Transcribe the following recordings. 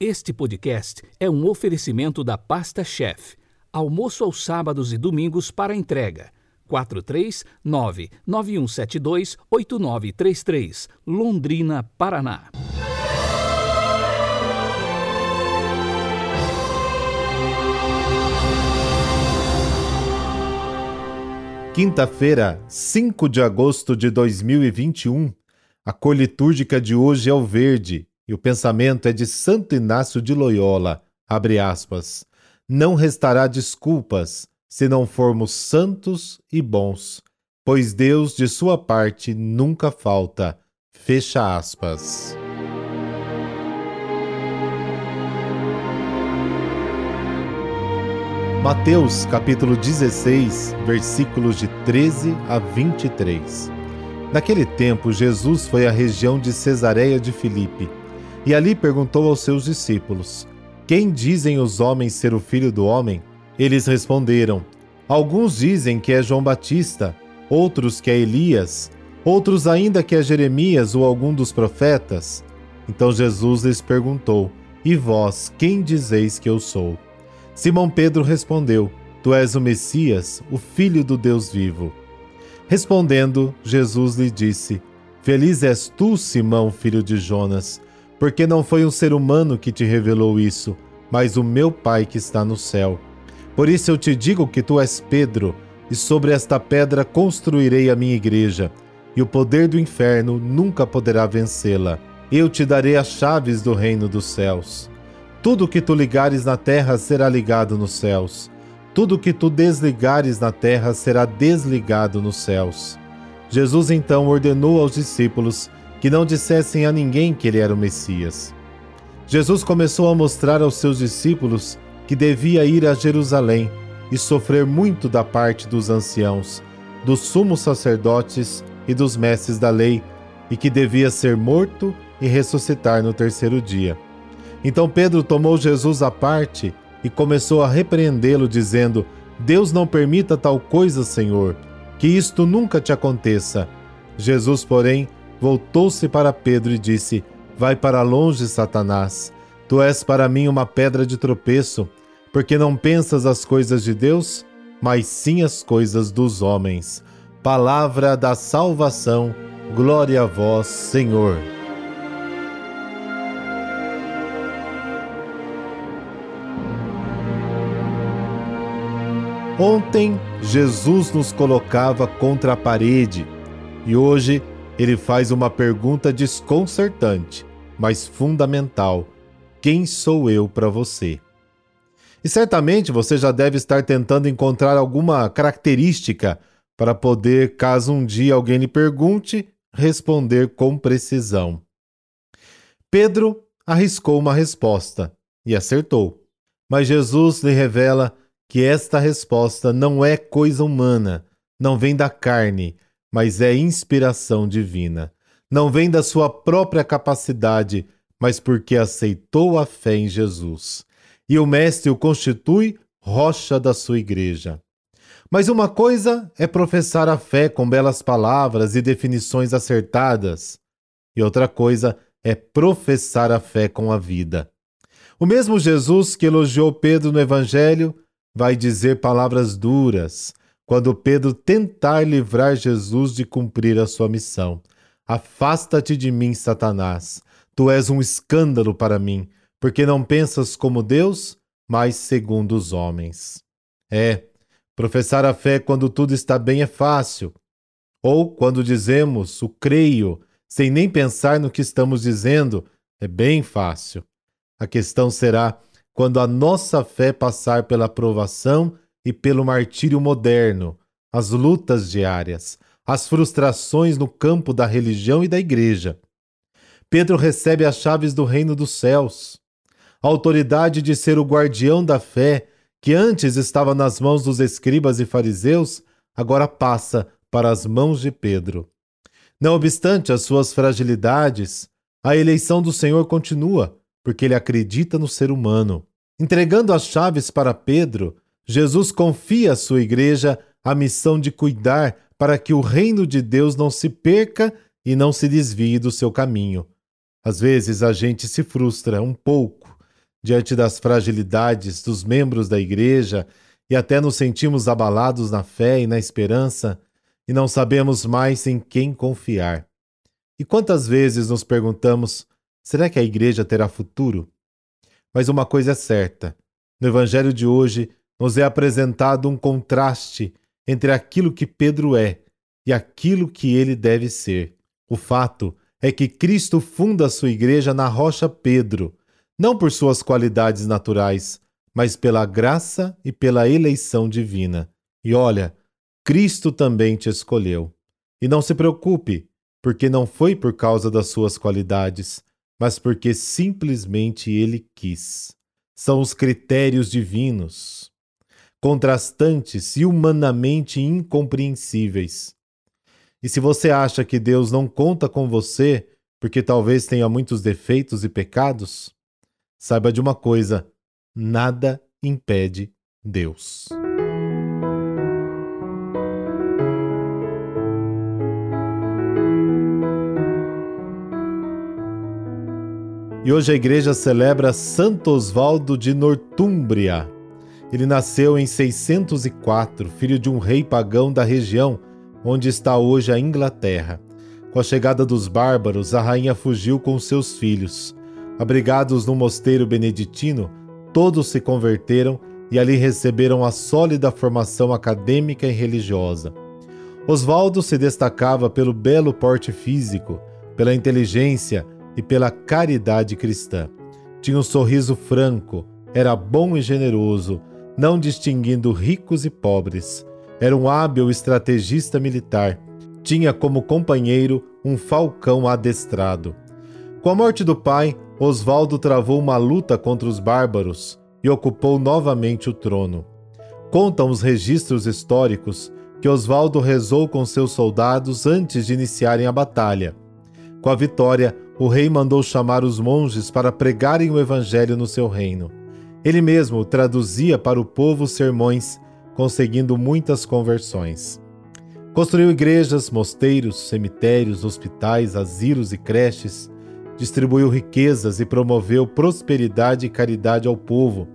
Este podcast é um oferecimento da Pasta Chef. Almoço aos sábados e domingos para entrega. 439-9172-8933, Londrina, Paraná. Quinta-feira, 5 de agosto de 2021. A cor litúrgica de hoje é o verde e o pensamento é de Santo Inácio de Loyola. Abre aspas. Não restará desculpas se não formos santos e bons, pois Deus de sua parte nunca falta. Fecha aspas. Mateus capítulo 16, versículos de 13 a 23. Naquele tempo, Jesus foi à região de Cesareia de Filipe e ali perguntou aos seus discípulos: Quem dizem os homens ser o filho do homem? Eles responderam: Alguns dizem que é João Batista, outros que é Elias, outros ainda que é Jeremias ou algum dos profetas. Então Jesus lhes perguntou: E vós, quem dizeis que eu sou? Simão Pedro respondeu: Tu és o Messias, o Filho do Deus vivo. Respondendo, Jesus lhe disse: Feliz és tu, Simão, filho de Jonas, porque não foi um ser humano que te revelou isso, mas o meu Pai que está no céu. Por isso eu te digo que tu és Pedro, e sobre esta pedra construirei a minha igreja, e o poder do inferno nunca poderá vencê-la. Eu te darei as chaves do reino dos céus. Tudo que tu ligares na terra será ligado nos céus. Tudo que tu desligares na terra será desligado nos céus. Jesus então ordenou aos discípulos que não dissessem a ninguém que ele era o Messias. Jesus começou a mostrar aos seus discípulos que devia ir a Jerusalém e sofrer muito da parte dos anciãos, dos sumos sacerdotes e dos mestres da lei, e que devia ser morto e ressuscitar no terceiro dia. Então Pedro tomou Jesus à parte e começou a repreendê-lo, dizendo: Deus não permita tal coisa, Senhor, que isto nunca te aconteça. Jesus, porém, voltou-se para Pedro e disse: Vai para longe, Satanás. Tu és para mim uma pedra de tropeço, porque não pensas as coisas de Deus, mas sim as coisas dos homens. Palavra da salvação, glória a vós, Senhor. Ontem, Jesus nos colocava contra a parede e hoje ele faz uma pergunta desconcertante, mas fundamental: Quem sou eu para você? E certamente você já deve estar tentando encontrar alguma característica para poder, caso um dia alguém lhe pergunte, responder com precisão. Pedro arriscou uma resposta e acertou. Mas Jesus lhe revela que esta resposta não é coisa humana, não vem da carne, mas é inspiração divina. Não vem da sua própria capacidade, mas porque aceitou a fé em Jesus. E o Mestre o constitui rocha da sua igreja. Mas uma coisa é professar a fé com belas palavras e definições acertadas, e outra coisa é professar a fé com a vida. O mesmo Jesus que elogiou Pedro no Evangelho vai dizer palavras duras quando Pedro tentar livrar Jesus de cumprir a sua missão. Afasta-te de mim, Satanás. Tu és um escândalo para mim, porque não pensas como Deus, mas segundo os homens. É, professar a fé quando tudo está bem é fácil. Ou quando dizemos o creio, sem nem pensar no que estamos dizendo, é bem fácil. A questão será quando a nossa fé passar pela provação e pelo martírio moderno, as lutas diárias, as frustrações no campo da religião e da igreja. Pedro recebe as chaves do reino dos céus. A autoridade de ser o guardião da fé, que antes estava nas mãos dos escribas e fariseus, agora passa para as mãos de Pedro. Não obstante as suas fragilidades, a eleição do Senhor continua, porque ele acredita no ser humano. Entregando as chaves para Pedro, Jesus confia à sua igreja a missão de cuidar para que o reino de Deus não se perca e não se desvie do seu caminho. Às vezes a gente se frustra um pouco diante das fragilidades dos membros da igreja e até nos sentimos abalados na fé e na esperança e não sabemos mais em quem confiar. E quantas vezes nos perguntamos: será que a igreja terá futuro? Mas uma coisa é certa: no Evangelho de hoje nos é apresentado um contraste entre aquilo que Pedro é e aquilo que ele deve ser. O fato é que Cristo funda a sua igreja na rocha Pedro, não por suas qualidades naturais, mas pela graça e pela eleição divina. E olha, Cristo também te escolheu. E não se preocupe, porque não foi por causa das suas qualidades, mas porque simplesmente ele quis. São os critérios divinos, contrastantes e humanamente incompreensíveis. E se você acha que Deus não conta com você porque talvez tenha muitos defeitos e pecados, saiba de uma coisa: nada impede Deus. E hoje a igreja celebra Santo Osvaldo de Nortúmbria. Ele nasceu em 604, filho de um rei pagão da região onde está hoje a Inglaterra. Com a chegada dos bárbaros, a rainha fugiu com seus filhos. Abrigados no mosteiro beneditino, todos se converteram e ali receberam a sólida formação acadêmica e religiosa. Osvaldo se destacava pelo belo porte físico, pela inteligência e pela caridade cristã. Tinha um sorriso franco, era bom e generoso, não distinguindo ricos e pobres. Era um hábil estrategista militar. Tinha como companheiro um falcão adestrado. Com a morte do pai, Osvaldo travou uma luta contra os bárbaros e ocupou novamente o trono. Contam os registros históricos que Osvaldo rezou com seus soldados antes de iniciarem a batalha. Com a vitória, o rei mandou chamar os monges para pregarem o evangelho no seu reino. Ele mesmo traduzia para o povo sermões conseguindo muitas conversões. Construiu igrejas, mosteiros, cemitérios, hospitais, asilos e creches, distribuiu riquezas e promoveu prosperidade e caridade ao povo.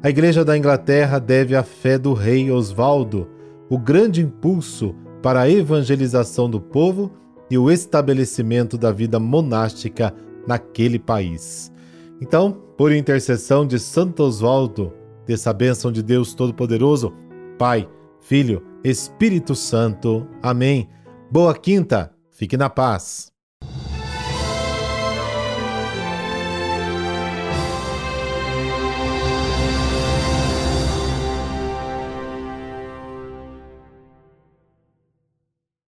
A Igreja da Inglaterra deve à fé do rei Osvaldo o grande impulso para a evangelização do povo e o estabelecimento da vida monástica naquele país. Então, por intercessão de Santo Osvaldo, dessa bênção de Deus Todo-Poderoso, Pai, Filho, Espírito Santo. Amém. Boa quinta, fique na paz.